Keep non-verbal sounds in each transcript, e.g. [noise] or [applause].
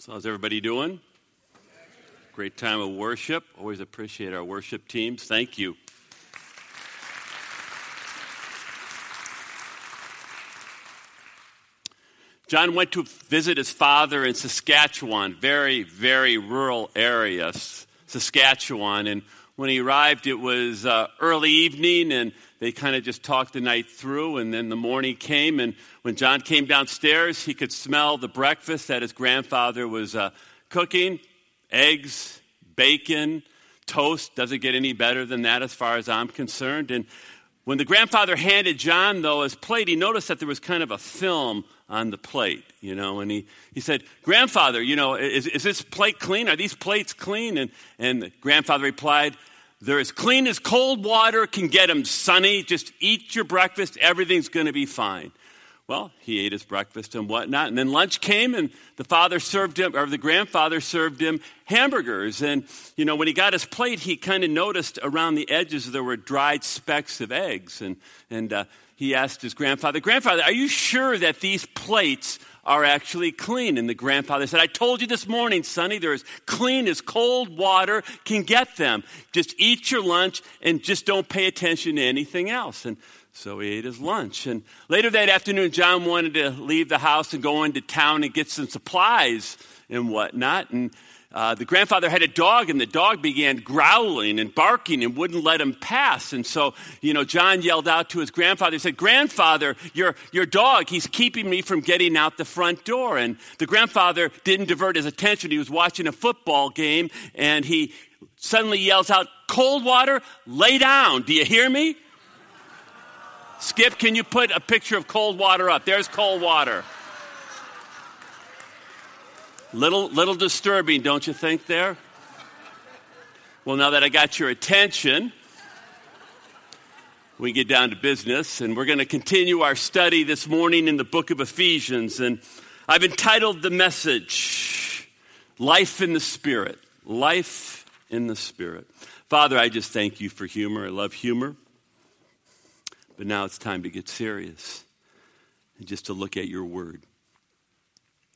So, how's everybody doing? Great time of worship. Always appreciate our worship teams. Thank you. John went to visit his father in Saskatchewan, very, very rural area, Saskatchewan. And when he arrived, it was uh, early evening, and they kind of just talked the night through. And then the morning came, and when John came downstairs, he could smell the breakfast that his grandfather was uh, cooking eggs, bacon, toast. Doesn't get any better than that as far as I'm concerned. And when the grandfather handed John, though, his plate, he noticed that there was kind of a film on the plate, you know, and he, he said, Grandfather, you know, is, is this plate clean? Are these plates clean? And, and the grandfather replied, They're as clean as cold water can get them, sonny. Just eat your breakfast, everything's going to be fine. Well, he ate his breakfast and whatnot. And then lunch came, and the father served him, or the grandfather served him hamburgers. And, you know, when he got his plate, he kind of noticed around the edges there were dried specks of eggs. And, and uh, he asked his grandfather, Grandfather, are you sure that these plates are actually clean? And the grandfather said, I told you this morning, Sonny, they're as clean as cold water can get them. Just eat your lunch and just don't pay attention to anything else. And so he ate his lunch. And later that afternoon, John wanted to leave the house and go into town and get some supplies and whatnot. And uh, the grandfather had a dog, and the dog began growling and barking and wouldn't let him pass. And so, you know, John yelled out to his grandfather. He said, Grandfather, your, your dog, he's keeping me from getting out the front door. And the grandfather didn't divert his attention. He was watching a football game, and he suddenly yells out, Cold water, lay down. Do you hear me? Skip, can you put a picture of cold water up? There's cold water. Little, little disturbing, don't you think, there? Well, now that I got your attention, we get down to business, and we're going to continue our study this morning in the book of Ephesians. And I've entitled the message, Life in the Spirit. Life in the Spirit. Father, I just thank you for humor. I love humor. But now it's time to get serious and just to look at your word.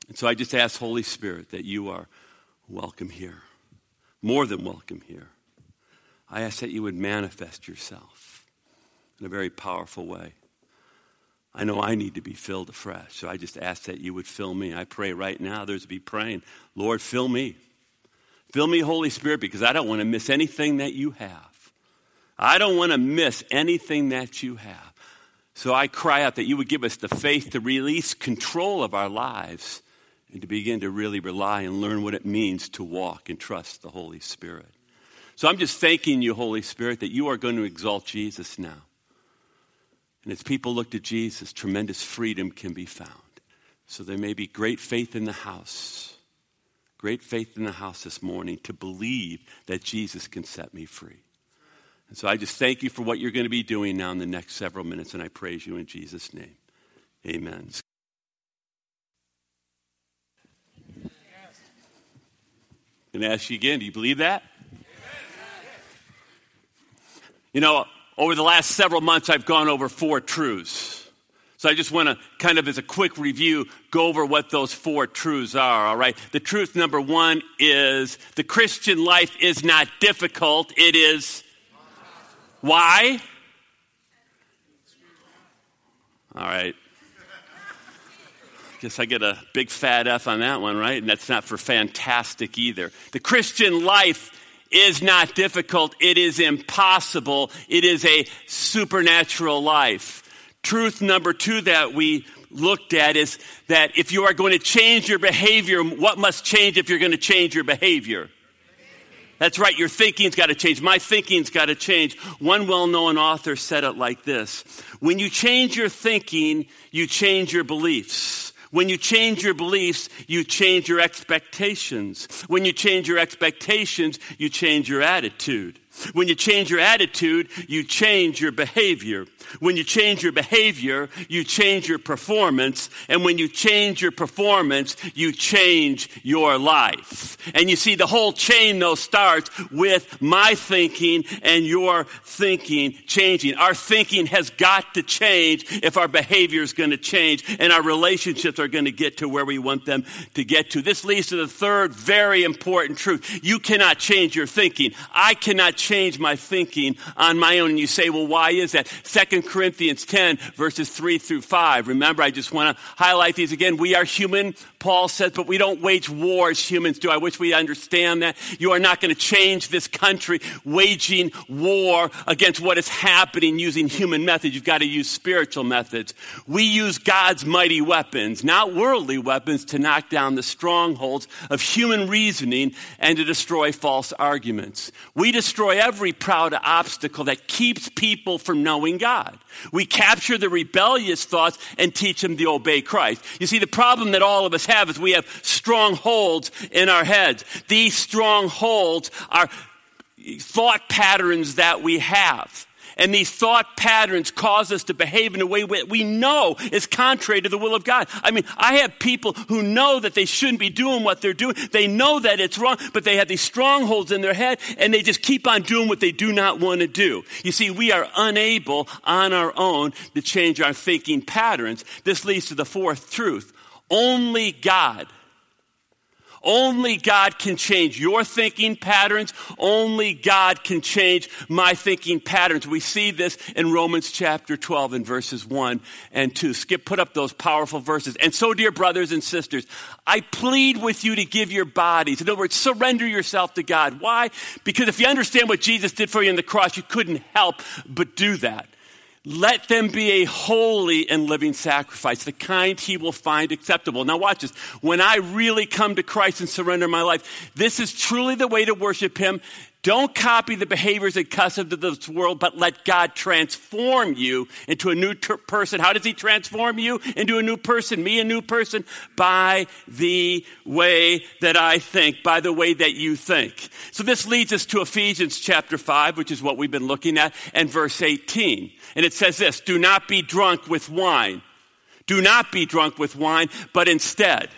And so I just ask, Holy Spirit, that you are welcome here, more than welcome here. I ask that you would manifest yourself in a very powerful way. I know I need to be filled afresh, so I just ask that you would fill me. I pray right now, there's to be praying, Lord, fill me. Fill me, Holy Spirit, because I don't want to miss anything that you have. I don't want to miss anything that you have. So I cry out that you would give us the faith to release control of our lives and to begin to really rely and learn what it means to walk and trust the Holy Spirit. So I'm just thanking you, Holy Spirit, that you are going to exalt Jesus now. And as people look to Jesus, tremendous freedom can be found. So there may be great faith in the house, great faith in the house this morning to believe that Jesus can set me free. And so I just thank you for what you're going to be doing now in the next several minutes, and I praise you in Jesus' name. Amen. I'm ask you again do you believe that? You know, over the last several months, I've gone over four truths. So I just want to kind of, as a quick review, go over what those four truths are, all right? The truth number one is the Christian life is not difficult, it is why? All right. Guess I get a big fat F on that one, right? And that's not for fantastic either. The Christian life is not difficult, it is impossible. It is a supernatural life. Truth number two that we looked at is that if you are going to change your behavior, what must change if you're going to change your behavior? That's right, your thinking's got to change. My thinking's got to change. One well known author said it like this When you change your thinking, you change your beliefs. When you change your beliefs, you change your expectations. When you change your expectations, you change your attitude. When you change your attitude, you change your behavior. When you change your behavior, you change your performance. And when you change your performance, you change your life. And you see, the whole chain, though, starts with my thinking and your thinking changing. Our thinking has got to change if our behavior is going to change and our relationships are going to get to where we want them to get to. This leads to the third very important truth. You cannot change your thinking. I cannot change my thinking on my own. And you say, well, why is that? Second Corinthians 10, verses 3 through 5. Remember, I just want to highlight these again. We are human, Paul says, but we don't wage war as humans do. I wish we understand that. You are not going to change this country waging war against what is happening using human methods. You've got to use spiritual methods. We use God's mighty weapons, not worldly weapons, to knock down the strongholds of human reasoning and to destroy false arguments. We destroy every proud obstacle that keeps people from knowing God. God. We capture the rebellious thoughts and teach them to obey Christ. You see, the problem that all of us have is we have strongholds in our heads. These strongholds are thought patterns that we have. And these thought patterns cause us to behave in a way that we know is contrary to the will of God. I mean, I have people who know that they shouldn't be doing what they're doing. They know that it's wrong, but they have these strongholds in their head and they just keep on doing what they do not want to do. You see, we are unable on our own to change our thinking patterns. This leads to the fourth truth. Only God only God can change your thinking patterns. Only God can change my thinking patterns. We see this in Romans chapter 12 in verses 1 and 2. Skip put up those powerful verses. And so, dear brothers and sisters, I plead with you to give your bodies. In other words, surrender yourself to God. Why? Because if you understand what Jesus did for you on the cross, you couldn't help but do that. Let them be a holy and living sacrifice, the kind he will find acceptable. Now, watch this. When I really come to Christ and surrender my life, this is truly the way to worship him. Don't copy the behaviors and customs of this world, but let God transform you into a new ter- person. How does He transform you into a new person? Me, a new person? By the way that I think, by the way that you think. So this leads us to Ephesians chapter 5, which is what we've been looking at, and verse 18. And it says this Do not be drunk with wine. Do not be drunk with wine, but instead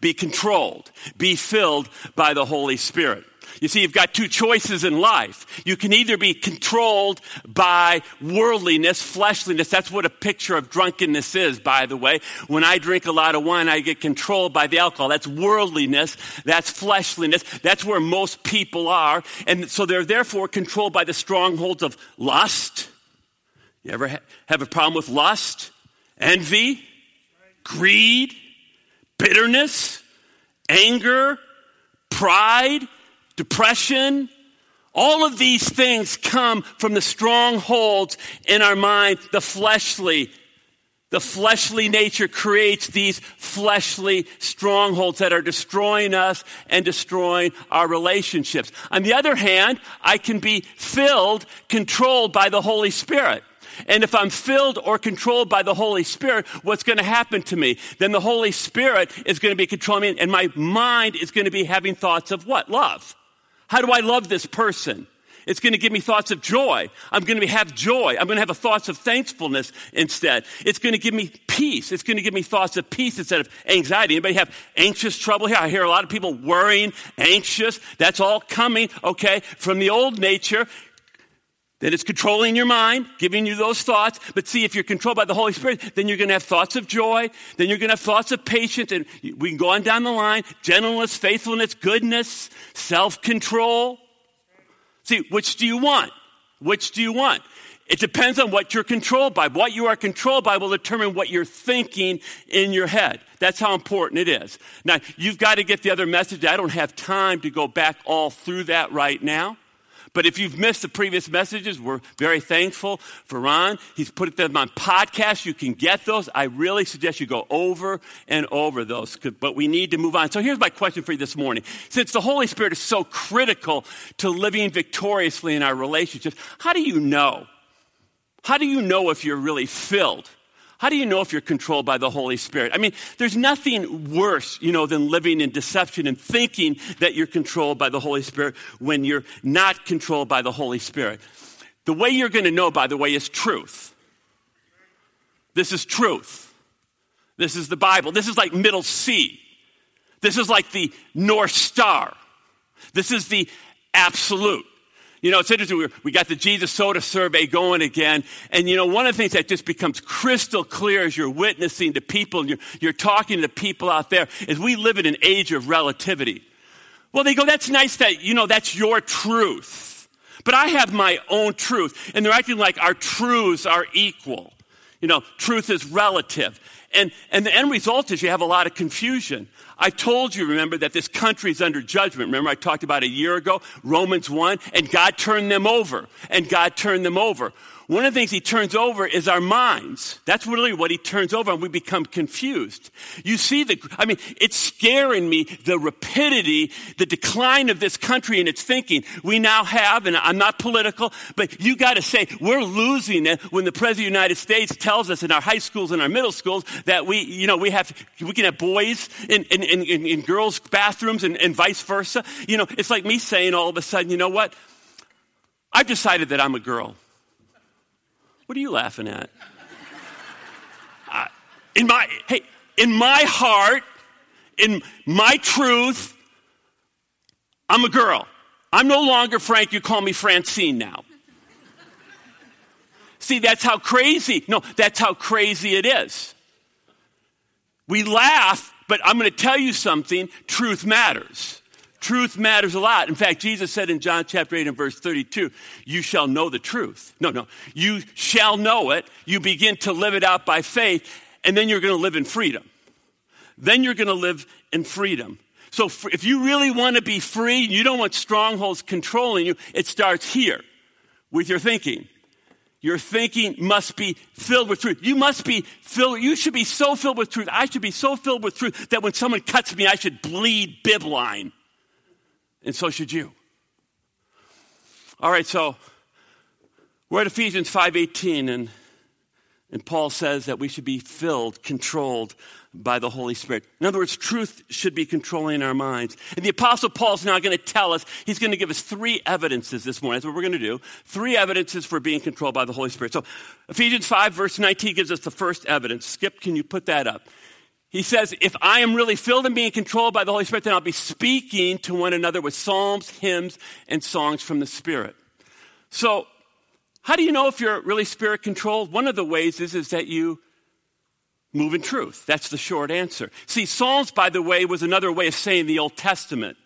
be controlled, be filled by the Holy Spirit. You see, you've got two choices in life. You can either be controlled by worldliness, fleshliness. That's what a picture of drunkenness is, by the way. When I drink a lot of wine, I get controlled by the alcohol. That's worldliness. That's fleshliness. That's where most people are. And so they're therefore controlled by the strongholds of lust, you ever ha- have a problem with lust, envy, greed, bitterness, anger, pride, depression? All of these things come from the strongholds in our mind, the fleshly. The fleshly nature creates these fleshly strongholds that are destroying us and destroying our relationships. On the other hand, I can be filled, controlled by the Holy Spirit. And if I'm filled or controlled by the Holy Spirit, what's going to happen to me? Then the Holy Spirit is going to be controlling me, and my mind is going to be having thoughts of what? Love. How do I love this person? It's going to give me thoughts of joy. I'm going to have joy. I'm going to have thoughts of thankfulness instead. It's going to give me peace. It's going to give me thoughts of peace instead of anxiety. Anybody have anxious trouble here? I hear a lot of people worrying, anxious. That's all coming, okay, from the old nature that it's controlling your mind, giving you those thoughts. But see, if you're controlled by the Holy Spirit, then you're going to have thoughts of joy. Then you're going to have thoughts of patience. And we can go on down the line gentleness, faithfulness, goodness, self control. See, which do you want? Which do you want? It depends on what you're controlled by. What you are controlled by will determine what you're thinking in your head. That's how important it is. Now, you've got to get the other message. I don't have time to go back all through that right now. But if you've missed the previous messages, we're very thankful for Ron. He's put them on podcasts. You can get those. I really suggest you go over and over those. But we need to move on. So here's my question for you this morning. Since the Holy Spirit is so critical to living victoriously in our relationships, how do you know? How do you know if you're really filled? How do you know if you're controlled by the Holy Spirit? I mean, there's nothing worse, you know, than living in deception and thinking that you're controlled by the Holy Spirit when you're not controlled by the Holy Spirit. The way you're going to know, by the way, is truth. This is truth. This is the Bible. This is like middle C. This is like the North Star. This is the absolute. You know, it's interesting. We got the Jesus Soda survey going again. And, you know, one of the things that just becomes crystal clear as you're witnessing to people and you're, you're talking to people out there is we live in an age of relativity. Well, they go, that's nice that, you know, that's your truth. But I have my own truth. And they're acting like our truths are equal. You know, truth is relative. And, and the end result is you have a lot of confusion. I told you, remember, that this country is under judgment. Remember, I talked about a year ago, Romans 1, and God turned them over. And God turned them over. One of the things he turns over is our minds. That's really what he turns over, and we become confused. You see the, I mean, it's scaring me, the rapidity, the decline of this country and its thinking. We now have, and I'm not political, but you got to say, we're losing it when the President of the United States tells us in our high schools and our middle schools that we, you know, we have, we can have boys in, in, in, in girls' bathrooms and, and vice versa. You know, it's like me saying all of a sudden, you know what? I've decided that I'm a girl. What are you laughing at? Uh, in my, hey, in my heart, in my truth, I'm a girl. I'm no longer Frank, you call me Francine now. See, that's how crazy, no, that's how crazy it is. We laugh, but I'm going to tell you something truth matters. Truth matters a lot. In fact, Jesus said in John chapter 8 and verse 32, you shall know the truth. No, no. You shall know it. You begin to live it out by faith, and then you're going to live in freedom. Then you're going to live in freedom. So if you really want to be free, you don't want strongholds controlling you, it starts here with your thinking. Your thinking must be filled with truth. You must be filled, you should be so filled with truth. I should be so filled with truth that when someone cuts me, I should bleed bibline and so should you. All right, so we're at Ephesians 5:18 and and Paul says that we should be filled, controlled by the Holy Spirit. In other words, truth should be controlling our minds. And the Apostle Paul's now going to tell us, he's going to give us three evidences this morning. That's what we're going to do. Three evidences for being controlled by the Holy Spirit. So Ephesians 5, verse 19 gives us the first evidence. Skip, can you put that up? He says, if I am really filled and being controlled by the Holy Spirit, then I'll be speaking to one another with psalms, hymns, and songs from the Spirit. So, how do you know if you're really spirit controlled? One of the ways is, is that you move in truth. That's the short answer. See, Psalms, by the way, was another way of saying the Old Testament.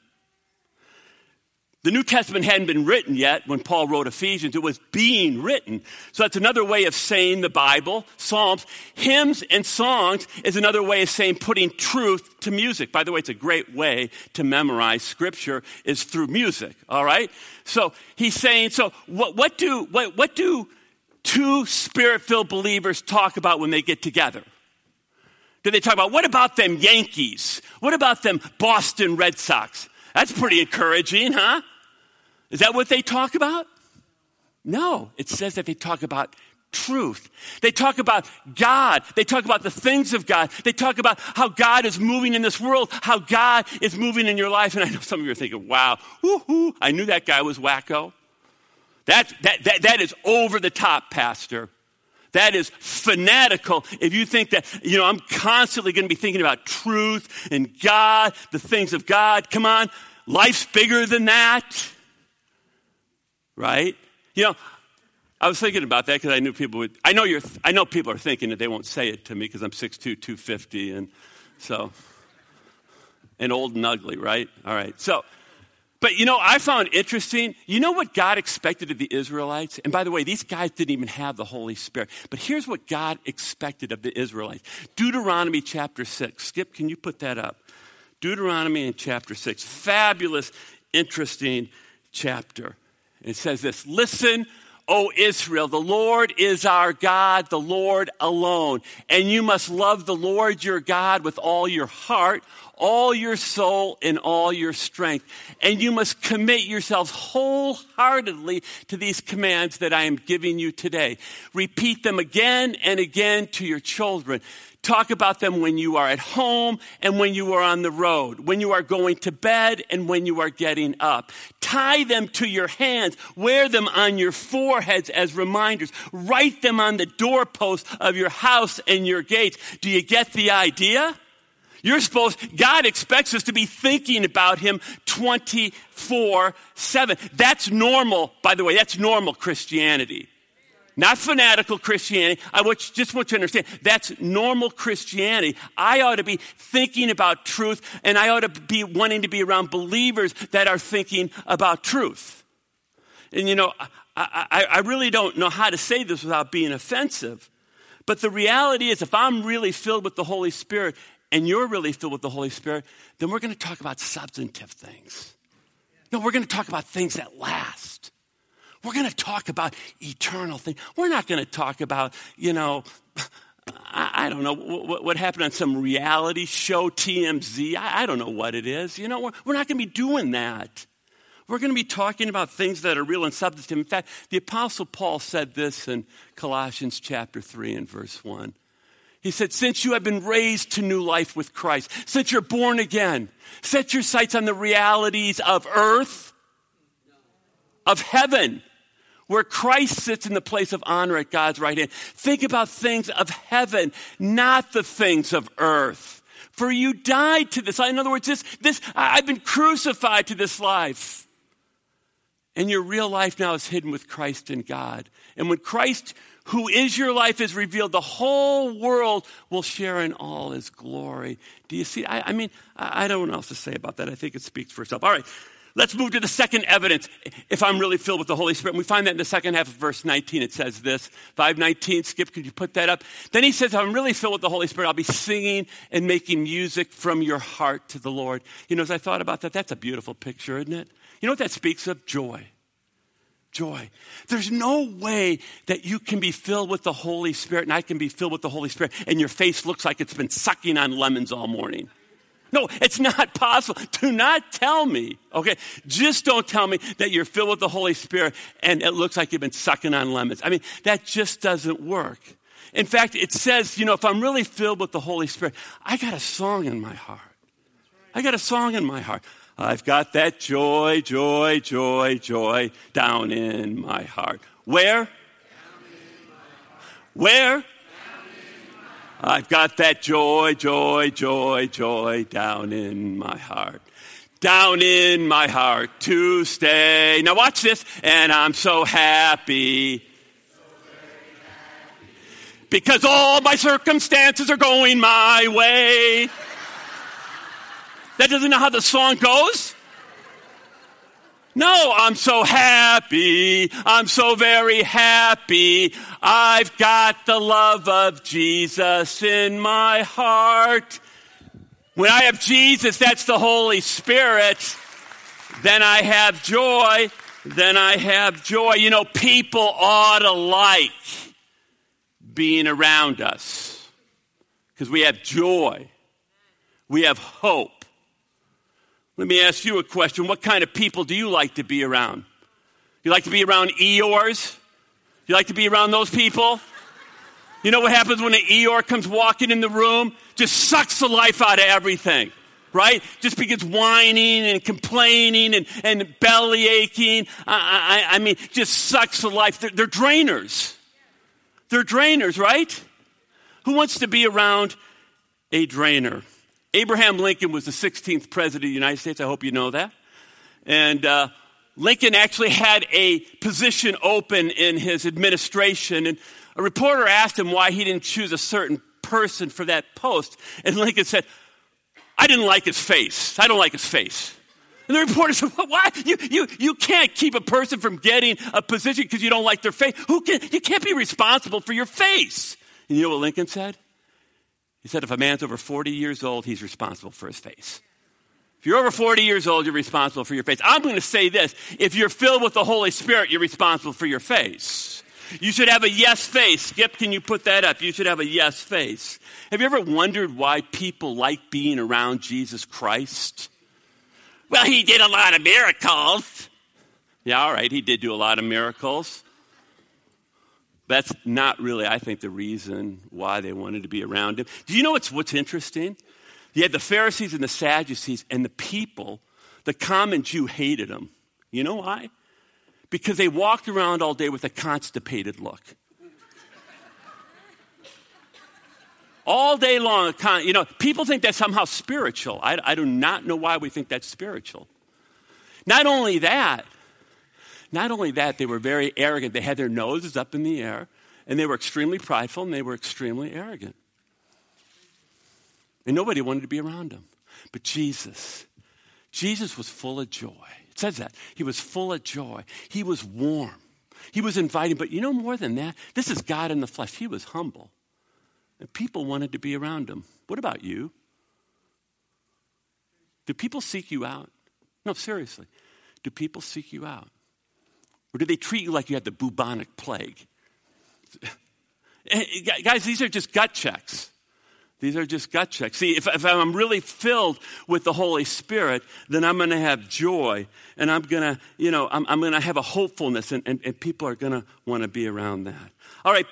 The New Testament hadn't been written yet when Paul wrote Ephesians. It was being written. So that's another way of saying the Bible, Psalms. Hymns and songs is another way of saying putting truth to music. By the way, it's a great way to memorize scripture is through music. All right? So he's saying, so what, what do, what, what do two spirit-filled believers talk about when they get together? Do they talk about, what about them Yankees? What about them Boston Red Sox? That's pretty encouraging, huh? Is that what they talk about? No, it says that they talk about truth. They talk about God. They talk about the things of God. They talk about how God is moving in this world, how God is moving in your life. And I know some of you are thinking, wow, woohoo, I knew that guy was wacko. That, that, that, that is over the top, Pastor. That is fanatical if you think that, you know, I'm constantly going to be thinking about truth and God, the things of God. Come on, life's bigger than that right? You know, I was thinking about that because I knew people would. I know you're. I know people are thinking that they won't say it to me because I'm 6'2", 250, and so and old and ugly, right? All right. So, but you know, I found interesting. You know what God expected of the Israelites? And by the way, these guys didn't even have the Holy Spirit. But here's what God expected of the Israelites. Deuteronomy chapter six. Skip, can you put that up? Deuteronomy in chapter six. Fabulous, interesting chapter. It says this Listen, O Israel, the Lord is our God, the Lord alone. And you must love the Lord your God with all your heart, all your soul and all your strength. And you must commit yourselves wholeheartedly to these commands that I am giving you today. Repeat them again and again to your children. Talk about them when you are at home and when you are on the road, when you are going to bed and when you are getting up. Tie them to your hands. Wear them on your foreheads as reminders. Write them on the doorposts of your house and your gates. Do you get the idea? You're supposed, God expects us to be thinking about Him 24 7. That's normal, by the way, that's normal Christianity. Not fanatical Christianity. I just want you to understand that's normal Christianity. I ought to be thinking about truth and I ought to be wanting to be around believers that are thinking about truth. And you know, I, I, I really don't know how to say this without being offensive. But the reality is, if I'm really filled with the Holy Spirit and you're really filled with the Holy Spirit, then we're going to talk about substantive things. No, we're going to talk about things that last. We're going to talk about eternal things. We're not going to talk about, you know, I, I don't know what, what, happened on some reality show, TMZ. I, I don't know what it is. You know, we're, we're not going to be doing that. We're going to be talking about things that are real and substantive. In fact, the Apostle Paul said this in Colossians chapter 3 and verse 1. He said, Since you have been raised to new life with Christ, since you're born again, set your sights on the realities of earth, of heaven where Christ sits in the place of honor at God's right hand. Think about things of heaven, not the things of earth. For you died to this. In other words, this, this, I've been crucified to this life. And your real life now is hidden with Christ in God. And when Christ, who is your life, is revealed, the whole world will share in all his glory. Do you see? I, I mean, I, I don't know what else to say about that. I think it speaks for itself. All right. Let's move to the second evidence if I'm really filled with the Holy Spirit. And we find that in the second half of verse 19. It says this 519. Skip, could you put that up? Then he says, if I'm really filled with the Holy Spirit. I'll be singing and making music from your heart to the Lord. You know, as I thought about that, that's a beautiful picture, isn't it? You know what that speaks of? Joy. Joy. There's no way that you can be filled with the Holy Spirit and I can be filled with the Holy Spirit and your face looks like it's been sucking on lemons all morning. No, it's not possible. Do not tell me, okay? Just don't tell me that you're filled with the Holy Spirit and it looks like you've been sucking on lemons. I mean, that just doesn't work. In fact, it says, you know, if I'm really filled with the Holy Spirit, I got a song in my heart. I got a song in my heart. I've got that joy, joy, joy, joy down in my heart. Where? Where? I've got that joy, joy, joy, joy down in my heart. Down in my heart to stay. Now watch this. And I'm so happy. Because all my circumstances are going my way. That doesn't know how the song goes? No, I'm so happy. I'm so very happy. I've got the love of Jesus in my heart. When I have Jesus, that's the Holy Spirit. Then I have joy. Then I have joy. You know, people ought to like being around us because we have joy. We have hope. Let me ask you a question. What kind of people do you like to be around? You like to be around Eeyores? You like to be around those people? You know what happens when an Eeyore comes walking in the room? Just sucks the life out of everything, right? Just begins whining and complaining and, and belly aching. I, I, I mean, just sucks the life. They're, they're drainers. They're drainers, right? Who wants to be around a drainer? Abraham Lincoln was the 16th president of the United States. I hope you know that. And uh, Lincoln actually had a position open in his administration. And a reporter asked him why he didn't choose a certain person for that post. And Lincoln said, I didn't like his face. I don't like his face. And the reporter [laughs] said, well, Why? You, you, you can't keep a person from getting a position because you don't like their face. Who can, you can't be responsible for your face. And you know what Lincoln said? He said, if a man's over 40 years old, he's responsible for his face. If you're over 40 years old, you're responsible for your face. I'm going to say this if you're filled with the Holy Spirit, you're responsible for your face. You should have a yes face. Skip, can you put that up? You should have a yes face. Have you ever wondered why people like being around Jesus Christ? Well, he did a lot of miracles. Yeah, all right, he did do a lot of miracles. That's not really, I think, the reason why they wanted to be around him. Do you know what's, what's interesting? You had the Pharisees and the Sadducees, and the people, the common Jew, hated him. You know why? Because they walked around all day with a constipated look. all day long, you know, people think that's somehow spiritual. I, I do not know why we think that's spiritual. Not only that, not only that, they were very arrogant. They had their noses up in the air, and they were extremely prideful, and they were extremely arrogant. And nobody wanted to be around them. But Jesus, Jesus was full of joy. It says that. He was full of joy. He was warm. He was inviting. But you know more than that? This is God in the flesh. He was humble. And people wanted to be around him. What about you? Do people seek you out? No, seriously. Do people seek you out? Or do they treat you like you had the bubonic plague? Guys, these are just gut checks. These are just gut checks. See, if, if I'm really filled with the Holy Spirit, then I'm going to have joy and I'm going to, you know, I'm, I'm going to have a hopefulness and, and, and people are going to want to be around that. All right,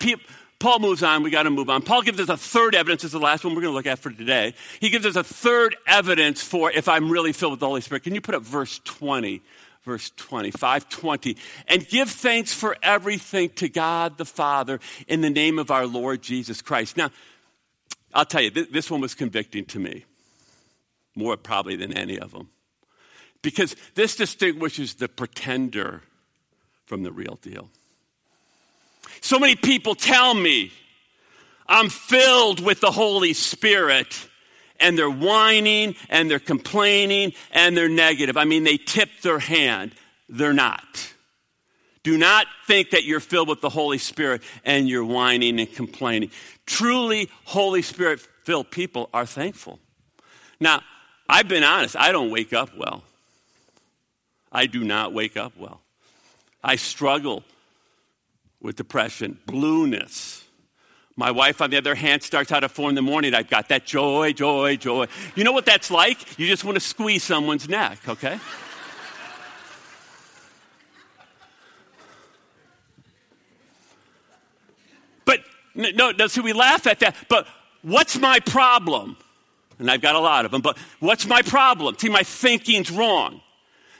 Paul moves on. We got to move on. Paul gives us a third evidence. Is the last one we're going to look at for today. He gives us a third evidence for if I'm really filled with the Holy Spirit. Can you put up verse 20? Verse 20, 520. And give thanks for everything to God the Father in the name of our Lord Jesus Christ. Now, I'll tell you, this one was convicting to me, more probably than any of them. Because this distinguishes the pretender from the real deal. So many people tell me I'm filled with the Holy Spirit and they're whining and they're complaining and they're negative. I mean, they tip their hand. They're not. Do not think that you're filled with the Holy Spirit and you're whining and complaining. Truly, Holy Spirit filled people are thankful. Now, I've been honest, I don't wake up well. I do not wake up well. I struggle with depression, blueness my wife, on the other hand, starts out at four in the morning. I've got that joy, joy, joy. You know what that's like? You just want to squeeze someone's neck, okay? but no, no, so we laugh at that. But what's my problem? And I've got a lot of them, but what's my problem? See, my thinking's wrong.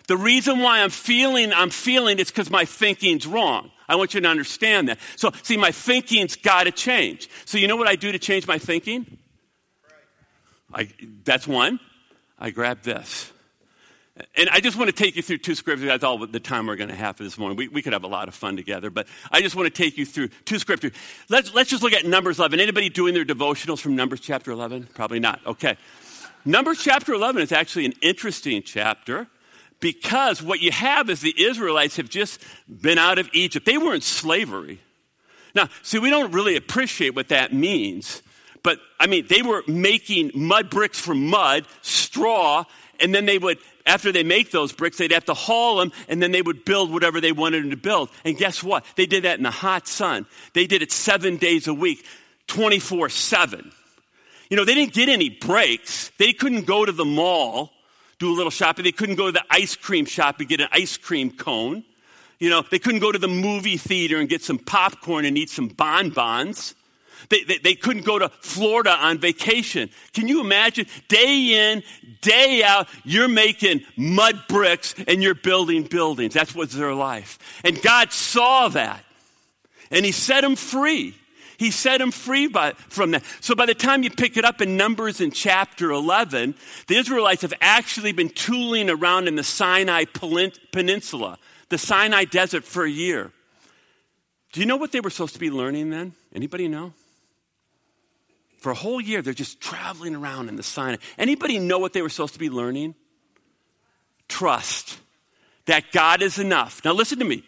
The reason why I'm feeling I'm feeling it's because my thinking's wrong. I want you to understand that. So, see, my thinking's got to change. So, you know what I do to change my thinking? I, that's one. I grab this. And I just want to take you through two scriptures. That's all the time we're going to have for this morning. We, we could have a lot of fun together, but I just want to take you through two scriptures. Let's, let's just look at Numbers 11. Anybody doing their devotionals from Numbers chapter 11? Probably not. Okay. Numbers chapter 11 is actually an interesting chapter because what you have is the Israelites have just been out of Egypt. They were in slavery. Now, see, we don't really appreciate what that means, but I mean, they were making mud bricks from mud, straw, and then they would, after they make those bricks, they'd have to haul them, and then they would build whatever they wanted them to build. And guess what? They did that in the hot sun. They did it seven days a week, 24 7. You know, they didn't get any breaks. They couldn't go to the mall do a little shopping. They couldn't go to the ice cream shop and get an ice cream cone. You know, they couldn't go to the movie theater and get some popcorn and eat some bonbons. They, they, they, couldn't go to Florida on vacation. Can you imagine? Day in, day out, you're making mud bricks and you're building buildings. That's what's their life. And God saw that and He set them free. He set him free by, from that. So by the time you pick it up in Numbers in chapter 11, the Israelites have actually been tooling around in the Sinai Peninsula, the Sinai Desert for a year. Do you know what they were supposed to be learning then? Anybody know? For a whole year, they're just traveling around in the Sinai. Anybody know what they were supposed to be learning? Trust that God is enough. Now listen to me.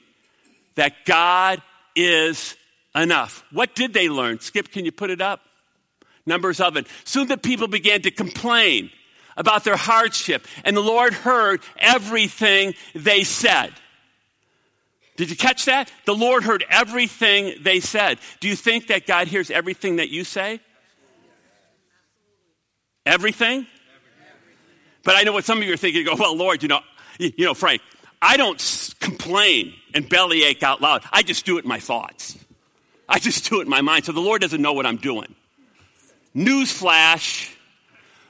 That God is enough. What did they learn? Skip, can you put it up? Numbers of it. Soon the people began to complain about their hardship, and the Lord heard everything they said. Did you catch that? The Lord heard everything they said. Do you think that God hears everything that you say? Everything? But I know what some of you are thinking. Go, well, Lord, you know, you know, Frank, I don't complain and bellyache out loud. I just do it in my thoughts. I just do it in my mind. So the Lord doesn't know what I'm doing. Newsflash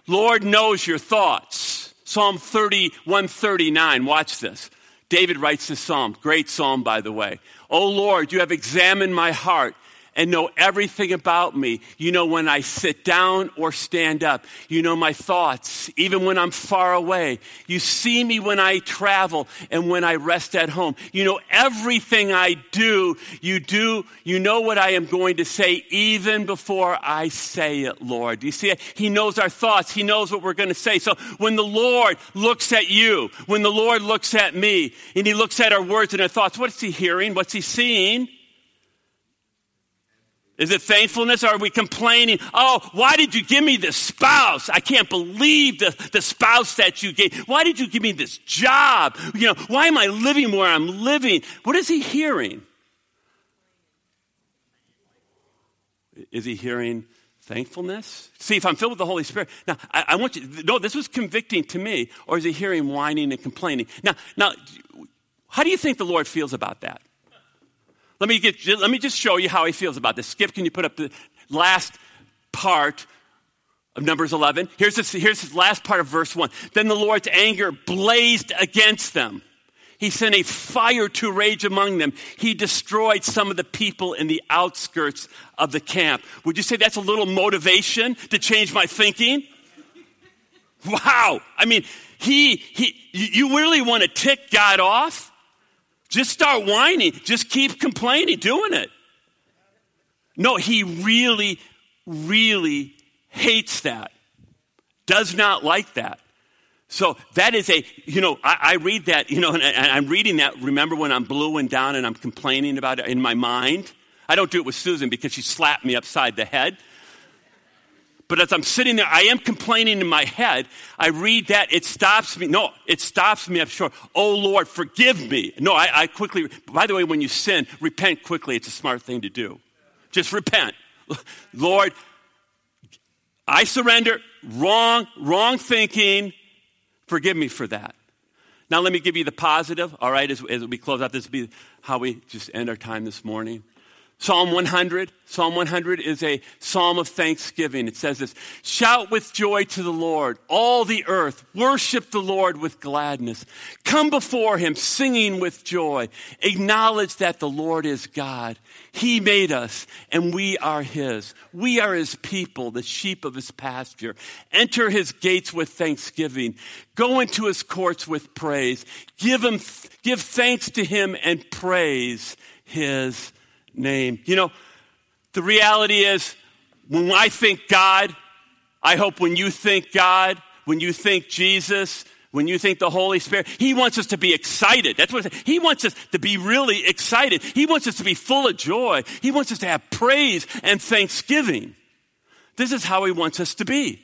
Lord knows your thoughts. Psalm 30, 139. Watch this. David writes this psalm. Great psalm, by the way. Oh Lord, you have examined my heart and know everything about me. You know when I sit down or stand up. You know my thoughts, even when I'm far away. You see me when I travel and when I rest at home. You know everything I do. You do, you know what I am going to say even before I say it, Lord. You see? He knows our thoughts. He knows what we're going to say. So when the Lord looks at you, when the Lord looks at me, and he looks at our words and our thoughts, what is he hearing? What's he seeing? Is it thankfulness? Or are we complaining? Oh, why did you give me this spouse? I can't believe the, the spouse that you gave. Why did you give me this job? You know, why am I living where I'm living? What is he hearing? Is he hearing thankfulness? See, if I'm filled with the Holy Spirit, now I, I want you, no, this was convicting to me, or is he hearing whining and complaining? Now, now, how do you think the Lord feels about that? Let me, get, let me just show you how he feels about this. Skip, can you put up the last part of Numbers 11? Here's, this, here's the last part of verse 1. Then the Lord's anger blazed against them. He sent a fire to rage among them. He destroyed some of the people in the outskirts of the camp. Would you say that's a little motivation to change my thinking? Wow. I mean, he, he, you really want to tick God off? Just start whining. Just keep complaining, doing it. No, he really, really hates that. Does not like that. So that is a, you know, I, I read that, you know, and, and I'm reading that, remember when I'm blue and down and I'm complaining about it in my mind? I don't do it with Susan because she slapped me upside the head. But as I'm sitting there, I am complaining in my head. I read that, it stops me. No, it stops me. I'm sure, oh Lord, forgive me. No, I, I quickly, by the way, when you sin, repent quickly. It's a smart thing to do. Just repent. [laughs] Lord, I surrender. Wrong, wrong thinking. Forgive me for that. Now, let me give you the positive, all right, as, as we close out. This will be how we just end our time this morning. Psalm 100. Psalm 100 is a psalm of thanksgiving. It says this Shout with joy to the Lord, all the earth. Worship the Lord with gladness. Come before him singing with joy. Acknowledge that the Lord is God. He made us, and we are his. We are his people, the sheep of his pasture. Enter his gates with thanksgiving. Go into his courts with praise. Give him, give thanks to him and praise his name. You know, the reality is when I think God, I hope when you think God, when you think Jesus, when you think the Holy Spirit, He wants us to be excited. That's what He wants us to be really excited. He wants us to be full of joy. He wants us to have praise and thanksgiving. This is how He wants us to be.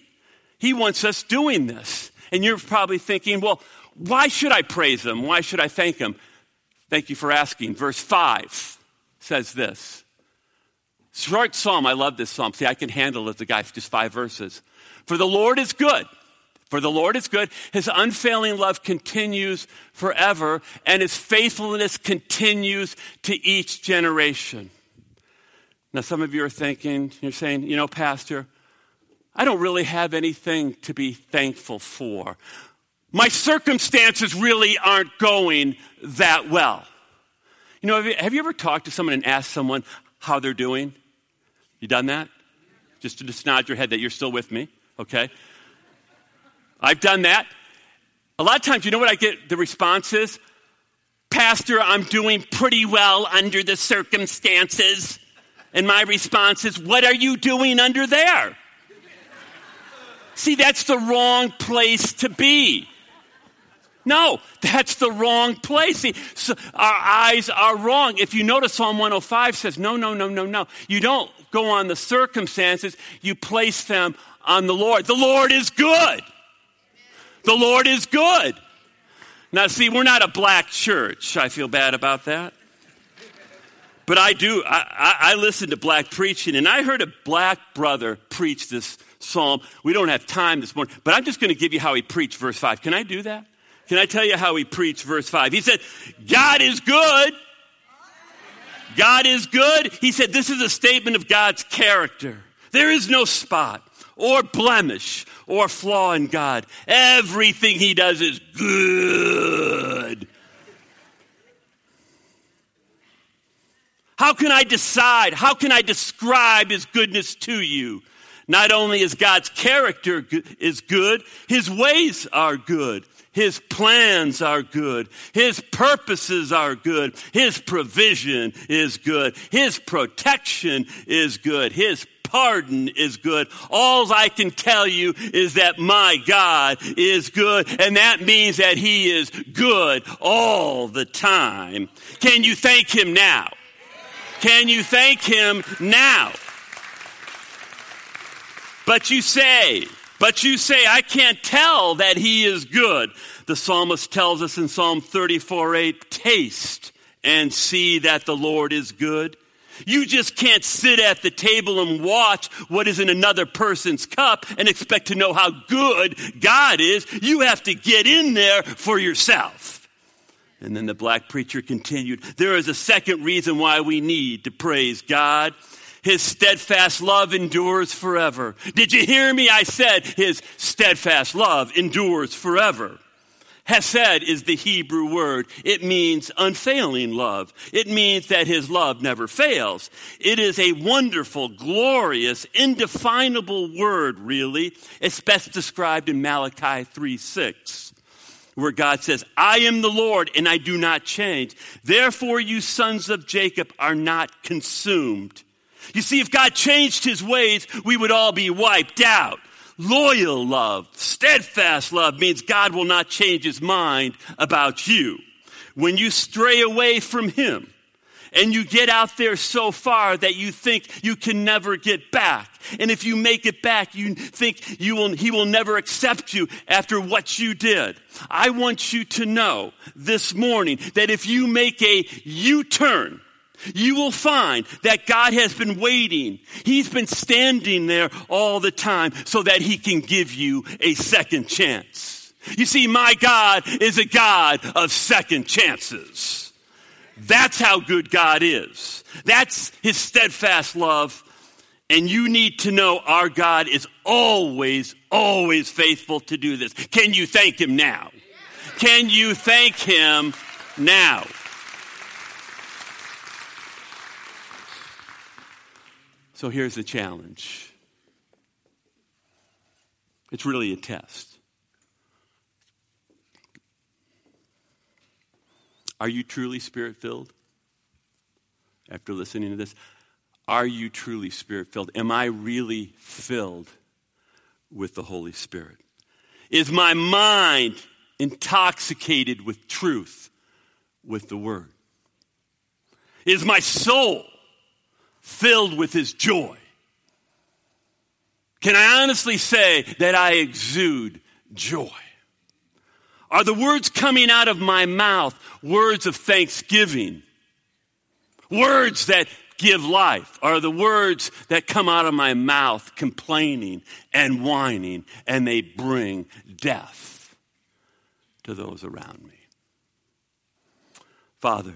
He wants us doing this. And you're probably thinking, well, why should I praise Him? Why should I thank Him? Thank you for asking. Verse 5 says this. Short psalm. I love this psalm. See, I can handle it. The guy, just five verses. For the Lord is good. For the Lord is good. His unfailing love continues forever, and his faithfulness continues to each generation. Now, some of you are thinking, you're saying, you know, Pastor, I don't really have anything to be thankful for. My circumstances really aren't going that well. You know, have you, have you ever talked to someone and asked someone how they're doing? You done that? Just to just nod your head that you're still with me, okay? I've done that. A lot of times, you know what I get the response is? Pastor, I'm doing pretty well under the circumstances. And my response is, What are you doing under there? See, that's the wrong place to be. No, that's the wrong place. See, so our eyes are wrong. If you notice, Psalm 105 says, no, no, no, no, no. You don't go on the circumstances, you place them on the Lord. The Lord is good. The Lord is good. Now, see, we're not a black church. I feel bad about that. But I do, I, I, I listen to black preaching, and I heard a black brother preach this psalm. We don't have time this morning, but I'm just going to give you how he preached verse 5. Can I do that? Can I tell you how he preached verse 5? He said, God is good. God is good. He said, This is a statement of God's character. There is no spot or blemish or flaw in God. Everything he does is good. How can I decide? How can I describe his goodness to you? Not only is God's character is good, his ways are good. His plans are good. His purposes are good. His provision is good. His protection is good. His pardon is good. All I can tell you is that my God is good, and that means that He is good all the time. Can you thank Him now? Can you thank Him now? But you say, but you say, I can't tell that He is good. The psalmist tells us in Psalm 34 8, taste and see that the Lord is good. You just can't sit at the table and watch what is in another person's cup and expect to know how good God is. You have to get in there for yourself. And then the black preacher continued, There is a second reason why we need to praise God. His steadfast love endures forever. Did you hear me? I said his steadfast love endures forever. Hesed is the Hebrew word. It means unfailing love. It means that his love never fails. It is a wonderful, glorious, indefinable word, really. It's best described in Malachi 3 6 where God says, I am the Lord and I do not change. Therefore, you sons of Jacob are not consumed. You see, if God changed his ways, we would all be wiped out. Loyal love, steadfast love means God will not change his mind about you. When you stray away from him and you get out there so far that you think you can never get back, and if you make it back, you think you will, he will never accept you after what you did. I want you to know this morning that if you make a U turn, you will find that God has been waiting. He's been standing there all the time so that he can give you a second chance. You see, my God is a God of second chances. That's how good God is. That's his steadfast love. And you need to know our God is always, always faithful to do this. Can you thank him now? Can you thank him now? So here's the challenge it's really a test. Are you truly spirit filled? After listening to this, are you truly spirit filled? Am I really filled with the Holy Spirit? Is my mind intoxicated with truth, with the Word? Is my soul filled with his joy. Can I honestly say that I exude joy? Are the words coming out of my mouth words of thanksgiving? Words that give life? Are the words that come out of my mouth complaining and whining and they bring death to those around me? Father,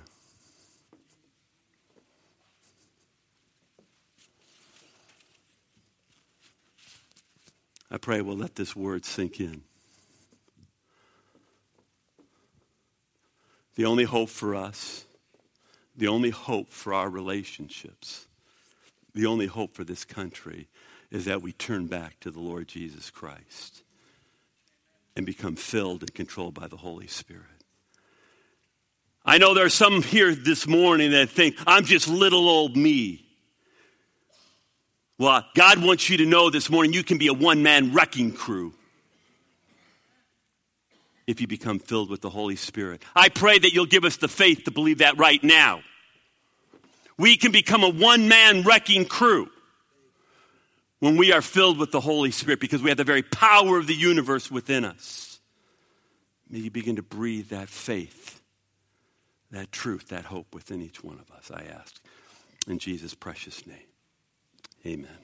I pray we'll let this word sink in. The only hope for us, the only hope for our relationships, the only hope for this country is that we turn back to the Lord Jesus Christ and become filled and controlled by the Holy Spirit. I know there are some here this morning that think, I'm just little old me. Well, God wants you to know this morning you can be a one man wrecking crew if you become filled with the Holy Spirit. I pray that you'll give us the faith to believe that right now. We can become a one man wrecking crew when we are filled with the Holy Spirit because we have the very power of the universe within us. May you begin to breathe that faith, that truth, that hope within each one of us, I ask. In Jesus' precious name, amen.